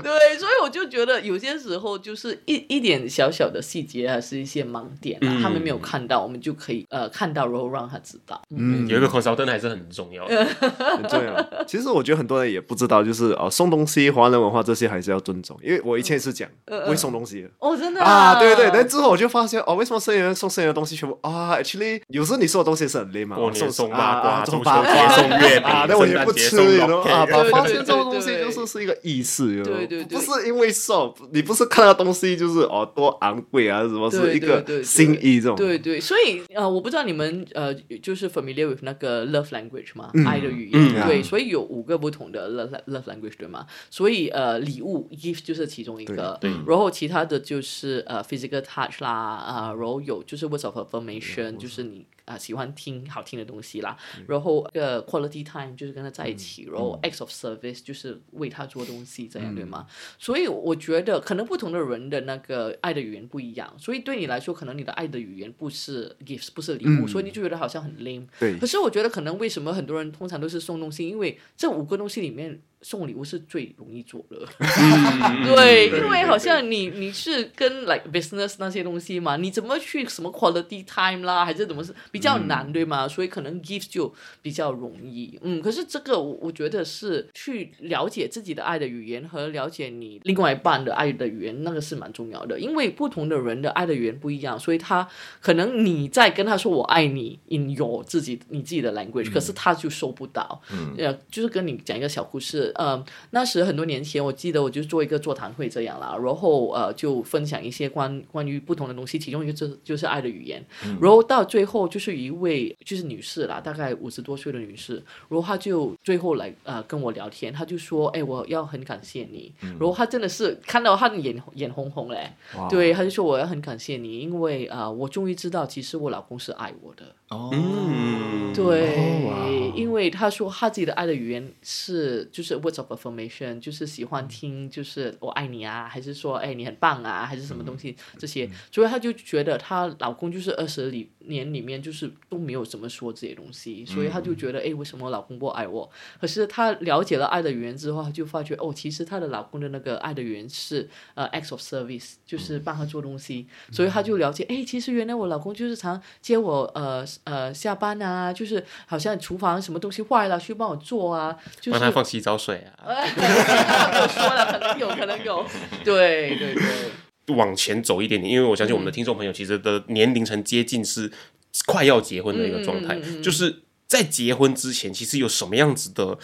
对，所以我就觉得有些时候就是一一点小小的细节，还是一些盲点啊，他们没有看到，我们就可以呃看到，然后让他知道。嗯，有一个 consultant 还是很重要，很重要。其实我觉得很多人也不知道，就是哦送东西、华人文化这些还是要尊重，因为我以前也是讲不会送东西的。哦，真的啊？对对，但之后我就发现哦，为什么生人送生人的东西全部啊？Actually，有时候你送的东西是很累嘛，送送八卦、送八卦、送月饼，那我也不吃，啊，发现这种东西就是是一个意思，对对对。不是因为送，你不是看到东西就是哦多昂贵啊，什么是一个心意这种。对对，所以呃，我不知道你们呃，就是 familiar with 那个 love language 吗？爱的语言。对，所以有五个不同的 love love language 对吗？所以呃，礼物 gift 就是其中一个。对。然后其他的就是呃 physical touch 啦，啊，然后有就是 words of affirmation，就是你。啊，喜欢听好听的东西啦，然后呃，quality time 就是跟他在一起，然后 acts of service 就是为他做东西，这样对吗？所以我觉得可能不同的人的那个爱的语言不一样，所以对你来说，可能你的爱的语言不是 gifts，不是礼物，所以你就觉得好像很 lame。对。可是我觉得可能为什么很多人通常都是送东西，因为这五个东西里面。送礼物是最容易做的，对，因为好像你你是跟 like business 那些东西嘛，你怎么去什么 quality time 啦，还是怎么是比较难，对吗？所以可能 gift 就比较容易，嗯，可是这个我我觉得是去了解自己的爱的语言和了解你另外一半的爱的语言，那个是蛮重要的，因为不同的人的爱的语言不一样，所以他可能你在跟他说我爱你 in your 自己你自己的 language，可是他就收不到，呃，就是跟你讲一个小故事。呃，那时很多年前，我记得我就做一个座谈会这样啦，然后呃就分享一些关关于不同的东西，其中一个就就是爱的语言，然后到最后就是一位就是女士啦，大概五十多岁的女士，然后她就最后来呃跟我聊天，她就说，哎，我要很感谢你，然后她真的是看到她的眼眼红红嘞，对，她就说我要很感谢你，因为啊我终于知道其实我老公是爱我的。哦，对，因为她说她自己的爱的语言是就是 words of affirmation，就是喜欢听就是我爱你啊，还是说哎你很棒啊，还是什么东西这些，所以她就觉得她老公就是二十里年里面就是都没有怎么说这些东西，所以她就觉得哎为什么我老公不爱我？可是她了解了爱的语言之后，她就发觉哦，其实她的老公的那个爱的语言是呃 acts of service，就是帮他做东西，所以她。就了解哎，其实原来我老公就是常接我呃。呃，下班啊，就是好像厨房什么东西坏了，去帮我做啊，就是帮他放洗澡水啊。我说了，可能有可能有，对对对。往前走一点点，因为我相信我们的听众朋友其实的年龄层接近是快要结婚的一个状态，就是在结婚之前，其实有什么样子的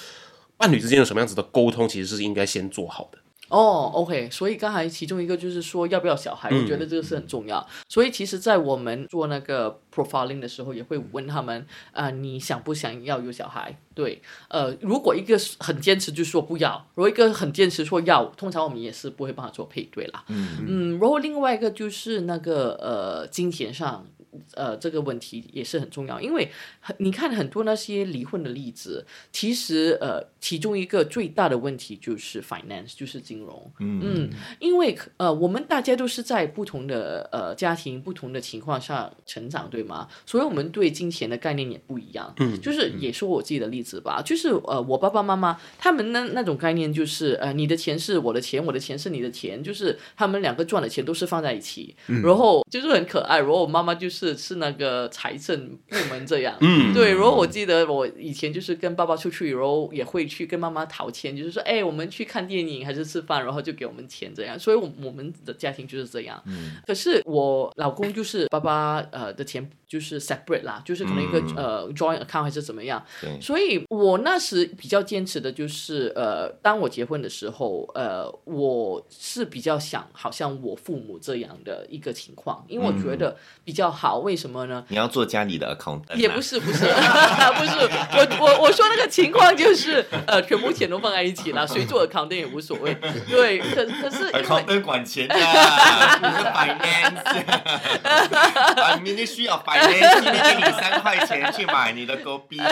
伴侣之间有什么样子的沟通，其实是应该先做好的。哦，OK，所以刚才其中一个就是说要不要小孩，我觉得这个是很重要。所以其实，在我们做那个 profiling 的时候，也会问他们啊，你想不想要有小孩？对，呃，如果一个很坚持就说不要，如果一个很坚持说要，通常我们也是不会帮他做配对啦。嗯嗯，然后另外一个就是那个呃金钱上。呃，这个问题也是很重要，因为你看很多那些离婚的例子，其实呃，其中一个最大的问题就是 finance，就是金融。嗯，因为呃，我们大家都是在不同的呃家庭、不同的情况下成长，对吗？所以我们对金钱的概念也不一样。嗯，就是也说我自己的例子吧，就是呃，我爸爸妈妈他们那那种概念就是呃，你的钱是我的钱，我的钱是你的钱，就是他们两个赚的钱都是放在一起，然后就是很可爱。然后我妈妈就是。是是那个财政部门这样，嗯，对。然后我记得我以前就是跟爸爸出去，然后也会去跟妈妈讨钱，就是说，哎，我们去看电影还是吃饭，然后就给我们钱这样。所以，我我们的家庭就是这样。嗯。可是我老公就是爸爸呃的钱就是 separate 啦，就是可能一个呃 joint account 还是怎么样。所以我那时比较坚持的就是呃，当我结婚的时候，呃，我是比较想好像我父母这样的一个情况，因为我觉得比较好。为什么呢？你要做家里的 account？也不是，不是，不是。我我我说那个情况就是，呃，全部钱都放在一起了，谁做 account 也无所谓。对，可可是 account 管钱的，不是 finance。明天需要 finance，今天给你三块钱去买你的狗逼。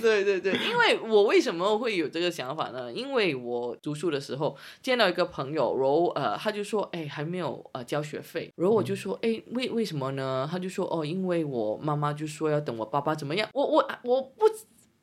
对对对，因为我为什么会有这个想法呢？因为我读书的时候见到一个朋友，然后呃，他就说，哎，还没有呃交学费，然后我就说，哎，为为什么呢？他就说，哦，因为我妈妈就说要等我爸爸怎么样，我我我不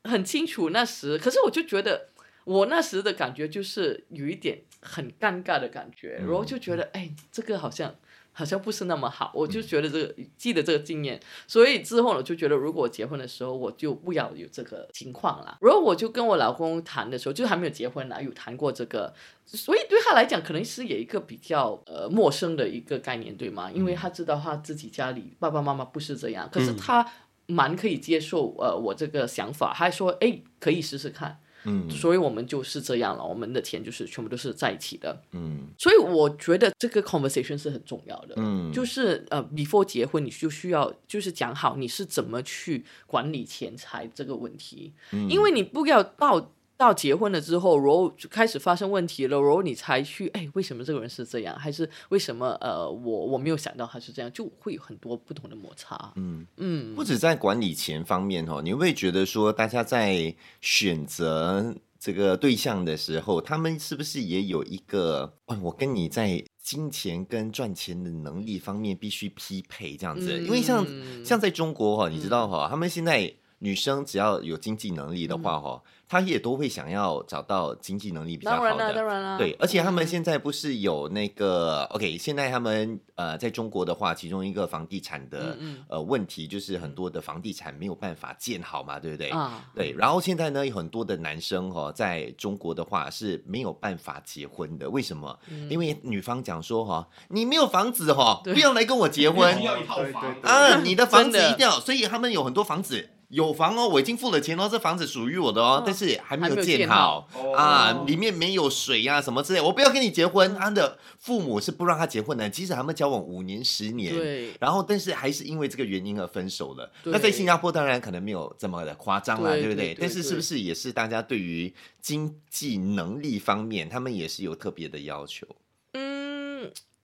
很清楚那时，可是我就觉得我那时的感觉就是有一点很尴尬的感觉，然后就觉得，哎，这个好像。好像不是那么好，我就觉得这个记得这个经验，所以之后呢，就觉得如果结婚的时候，我就不要有这个情况了。然后我就跟我老公谈的时候，就还没有结婚呢，有谈过这个，所以对他来讲，可能是有一个比较呃陌生的一个概念，对吗？因为他知道他自己家里爸爸妈妈不是这样，可是他蛮可以接受呃我这个想法，还说哎可以试试看。嗯，所以我们就是这样了，我们的钱就是全部都是在一起的。嗯，所以我觉得这个 conversation 是很重要的。嗯，就是呃，before 结婚，你就需要就是讲好你是怎么去管理钱财这个问题，嗯因为你不要到。到结婚了之后，然后就开始发生问题了，然后你才去，哎，为什么这个人是这样？还是为什么？呃，我我没有想到他是这样，就会有很多不同的摩擦。嗯嗯，不止在管理钱方面哦，你会觉得说，大家在选择这个对象的时候，他们是不是也有一个，我跟你在金钱跟赚钱的能力方面必须匹配这样子？因为像像在中国哈，你知道哈，他们现在女生只要有经济能力的话哈。她也都会想要找到经济能力比较好的，当然了，当然了。对，而且他们现在不是有那个 OK？现在他们呃，在中国的话，其中一个房地产的呃问题就是很多的房地产没有办法建好嘛，对不对？啊，对。然后现在呢，有很多的男生哈，在中国的话是没有办法结婚的。为什么？因为女方讲说哈，你没有房子哈，不要来跟我结婚。要一套房啊，你的房子一定要，所以他们有很多房子。有房哦，我已经付了钱哦，这房子属于我的哦，但是还没有建好啊，里面没有水呀什么之类，我不要跟你结婚。他的父母是不让他结婚的，即使他们交往五年、十年，对，然后但是还是因为这个原因而分手了。那在新加坡当然可能没有这么的夸张啦，对不对？但是是不是也是大家对于经济能力方面，他们也是有特别的要求？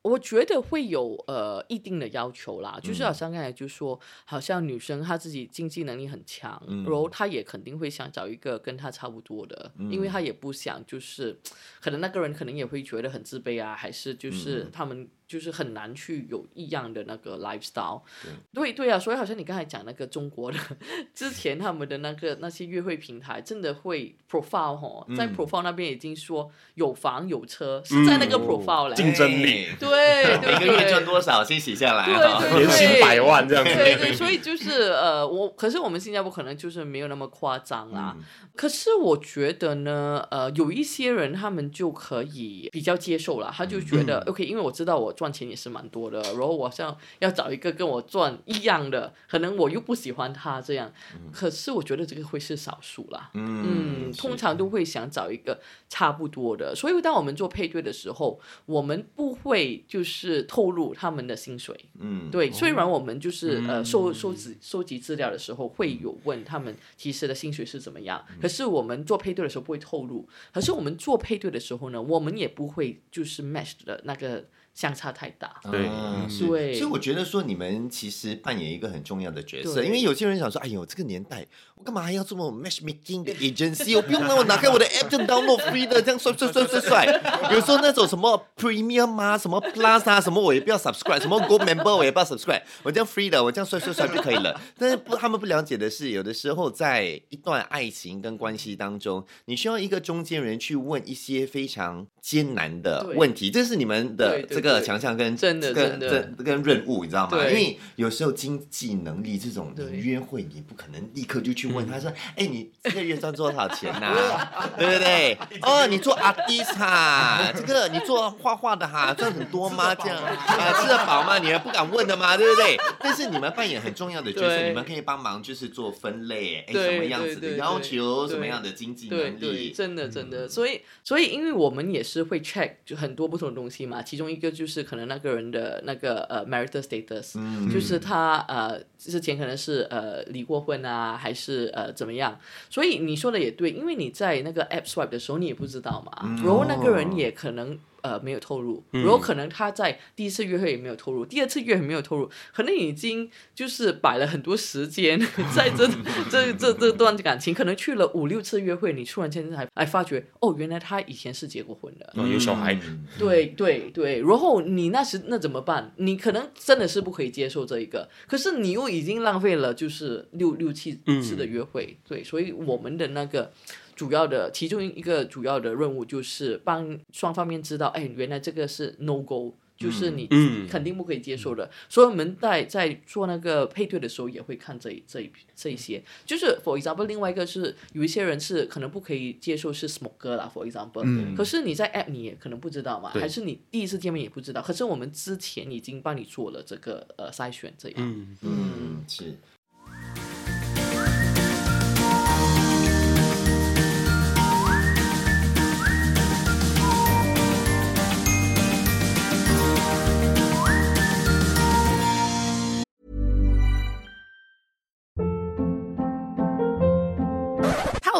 我觉得会有呃一定的要求啦，就是好像刚才就说，好像女生她自己经济能力很强，然后她也肯定会想找一个跟她差不多的，因为她也不想就是，可能那个人可能也会觉得很自卑啊，还是就是他们。就是很难去有异样的那个 lifestyle，对。对啊，所以好像你刚才讲那个中国的，之前他们的那个那些约会平台，真的会 profile 哈，在 profile 那边已经说有房有车，是在那个 profile 来竞争力，对，每个月赚多少先写下来，年薪百万这样子，对对，所以就是呃，我可是我们新加坡可能就是没有那么夸张啦，可是我觉得呢，呃，有一些人他们就可以比较接受了，他就觉得 OK，因为我知道我。赚钱也是蛮多的，然后我像要找一个跟我赚一样的，可能我又不喜欢他这样，可是我觉得这个会是少数啦。嗯，通常都会想找一个差不多的，所以当我们做配对的时候，我们不会就是透露他们的薪水。嗯，对，虽然我们就是呃收收集收集资料的时候会有问他们其实的薪水是怎么样，可是我们做配对的时候不会透露。可是我们做配对的时候呢，我们也不会就是 match 的那个。相差太大，对，对，所以我觉得说你们其实扮演一个很重要的角色，因为有些人想说，哎呦，这个年代我干嘛还要这么 matchmaking 的 agency？我不用那我拿开我的 app 就 download free 的，这样帅帅帅帅帅。有时候那种什么 premium 啊，什么 plus 啊，什么我也不要 subscribe，什么 gold member 我也不要 subscribe，我这样 free 的，我这样帅帅帅就可以了。但是不，他们不了解的是，有的时候在一段爱情跟关系当中，你需要一个中间人去问一些非常艰难的问题，这是你们的这。个强项跟真的真的跟任务，你知道吗？因为有时候经济能力这种，你约会你不可能立刻就去问他说：“哎，你这个月赚多少钱呐？对不对？哦，你做阿迪哈，这个你做画画的哈，赚很多吗？这样啊，吃得饱吗？你还不敢问的吗？对不对？但是你们扮演很重要的角色，你们可以帮忙，就是做分类，哎，什么样子的要求，什么样的经济能力，真的真的。所以所以，因为我们也是会 check 就很多不同的东西嘛，其中一个。就是可能那个人的那个呃 marital status，就是他呃之前可能是呃离过婚啊，还是呃怎么样。所以你说的也对，因为你在那个 app swipe 的时候，你也不知道嘛，然后那个人也可能。呃，没有透露，然后可能他在第一次约会也没有透露，第二次约会没有透露，可能已经就是摆了很多时间 在这这这这段感情，可能去了五六次约会，你突然间才哎发觉，哦，原来他以前是结过婚的，有小孩，对对对，然后你那时那怎么办？你可能真的是不可以接受这一个，可是你又已经浪费了就是六六七次的约会，对，所以我们的那个。主要的其中一个主要的任务就是帮双方面知道，哎，原来这个是 no go，就是你肯定不可以接受的。所以我们在在做那个配对的时候也会看这这这一些。就是 for example，另外一个是有一些人是可能不可以接受是 smoker 啦，for example。可是你在 app 你也可能不知道嘛，还是你第一次见面也不知道。可是我们之前已经帮你做了这个呃筛选，这样。嗯嗯是。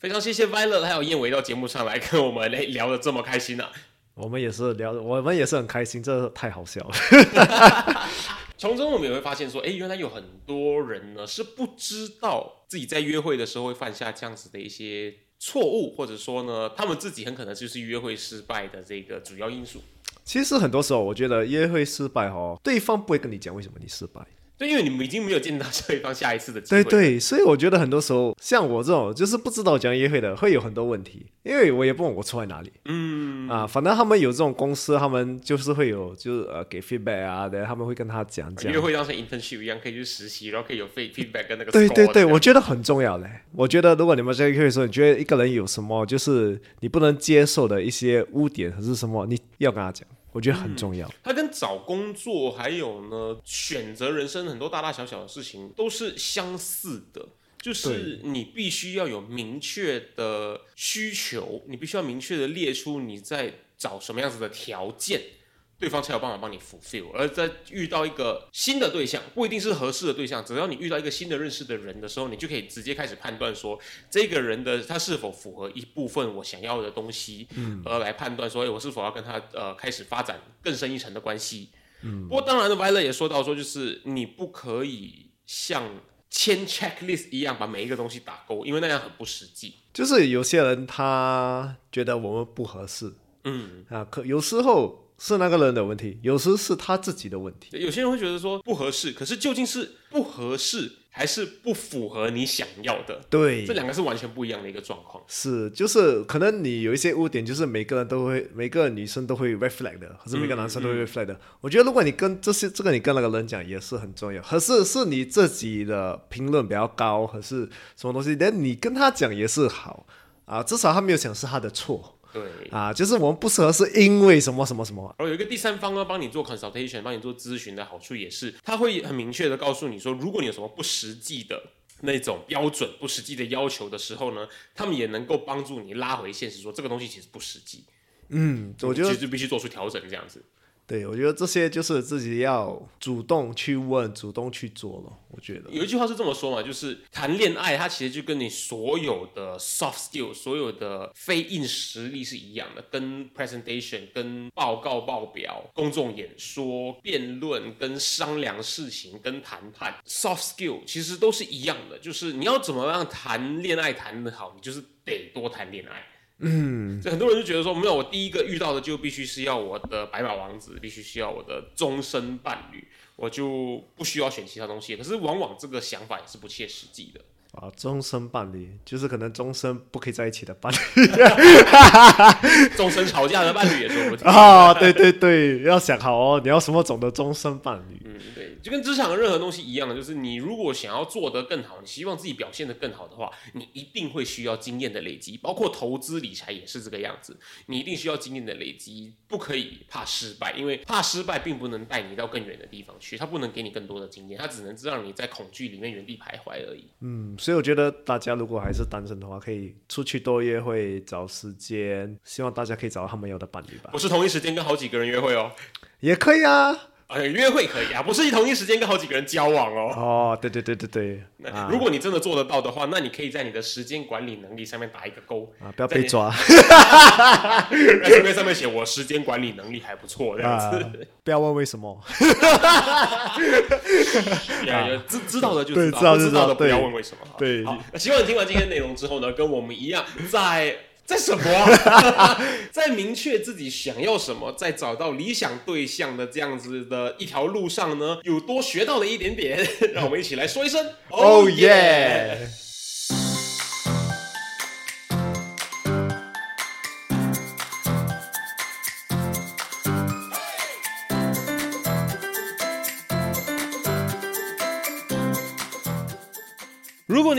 非常谢谢 Violet 还有燕伟到节目上来跟我们聊的这么开心呢。我们也是聊，我们也是很开心，这太好笑了。从中我们也会发现说，哎，原来有很多人呢是不知道自己在约会的时候会犯下这样子的一些错误，或者说呢，他们自己很可能就是约会失败的这个主要因素。其实很多时候，我觉得约会失败哦，对方不会跟你讲为什么你失败。对，因为你们已经没有见到对方下一次的机会。对对，所以我觉得很多时候，像我这种就是不知道怎样约会的，会有很多问题，因为我也不懂我错在哪里。嗯啊，反正他们有这种公司，他们就是会有，就是呃给 feedback 啊的，他们会跟他讲讲。约会当成 internship 一样，可以去实习，然后可以有 feedback 跟那个。对对对，我觉得很重要嘞。我觉得如果你们在约会的时候，你觉得一个人有什么就是你不能接受的一些污点还是什么，你要跟他讲。我觉得很重要。它跟找工作还有呢，选择人生很多大大小小的事情都是相似的，就是你必须要有明确的需求，你必须要明确的列出你在找什么样子的条件。对方才有办法帮你 fulfill，而在遇到一个新的对象，不一定是合适的对象，只要你遇到一个新的认识的人的时候，你就可以直接开始判断说，这个人的他是否符合一部分我想要的东西，嗯，而来判断说，哎，我是否要跟他呃开始发展更深一层的关系。嗯，不过当然的 v i l e 也说到说，就是你不可以像签 checklist 一样把每一个东西打勾，因为那样很不实际。就是有些人他觉得我们不合适，嗯啊，可有时候。是那个人的问题，有时是他自己的问题。有些人会觉得说不合适，可是究竟是不合适还是不符合你想要的？对，这两个是完全不一样的一个状况。是，就是可能你有一些污点，就是每个人都会，每个女生都会 reflect 的，或者每个男生都会 reflect 的。我觉得如果你跟这些这个你跟那个人讲也是很重要，可是是你自己的评论比较高，还是什么东西？但你跟他讲也是好啊，至少他没有讲是他的错。对啊，就是我们不适合，是因为什么什么什么。然后有一个第三方呢，帮你做 consultation，帮你做咨询的好处也是，他会很明确的告诉你说，如果你有什么不实际的那种标准、不实际的要求的时候呢，他们也能够帮助你拉回现实，说这个东西其实不实际。嗯，我觉得其实必须做出调整，这样子。对，我觉得这些就是自己要主动去问、主动去做了。我觉得有一句话是这么说嘛，就是谈恋爱，它其实就跟你所有的 soft skill、所有的非硬实力是一样的，跟 presentation、跟报告、报表、公众演说、辩论、跟商量事情、跟谈判，soft skill 其实都是一样的，就是你要怎么样谈恋爱谈得好，你就是得多谈恋爱。嗯，这很多人就觉得说，没有，我第一个遇到的就必须是要我的白马王子，必须需要我的终身伴侣，我就不需要选其他东西。可是往往这个想法也是不切实际的。啊，终身伴侣就是可能终身不可以在一起的伴侣，终身吵架的伴侣也说不定啊。对对对，要想好哦，你要什么种的终身伴侣？嗯，对，就跟职场任何东西一样的，就是你如果想要做得更好，你希望自己表现得更好的话，你一定会需要经验的累积，包括投资理财也是这个样子，你一定需要经验的累积，不可以怕失败，因为怕失败并不能带你到更远的地方去，它不能给你更多的经验，它只能让你在恐惧里面原地徘徊而已。嗯。所以我觉得大家如果还是单身的话，可以出去多约会，找时间。希望大家可以找到他们要的伴侣吧。我是同一时间跟好几个人约会哦，也可以啊。呃，约会可以啊，不是同一时间跟好几个人交往哦。哦，对对对对对。那如果你真的做得到的话，那你可以在你的时间管理能力上面打一个勾啊，不要被抓。在上面上面写我时间管理能力还不错这样子。不要问为什么。知知道的就知道，不知道的不要问为什么。对。好，希望你听完今天内容之后呢，跟我们一样在。在什么？在明确自己想要什么，在找到理想对象的这样子的一条路上呢，有多学到了一点点。让我们一起来说一声：Oh yeah！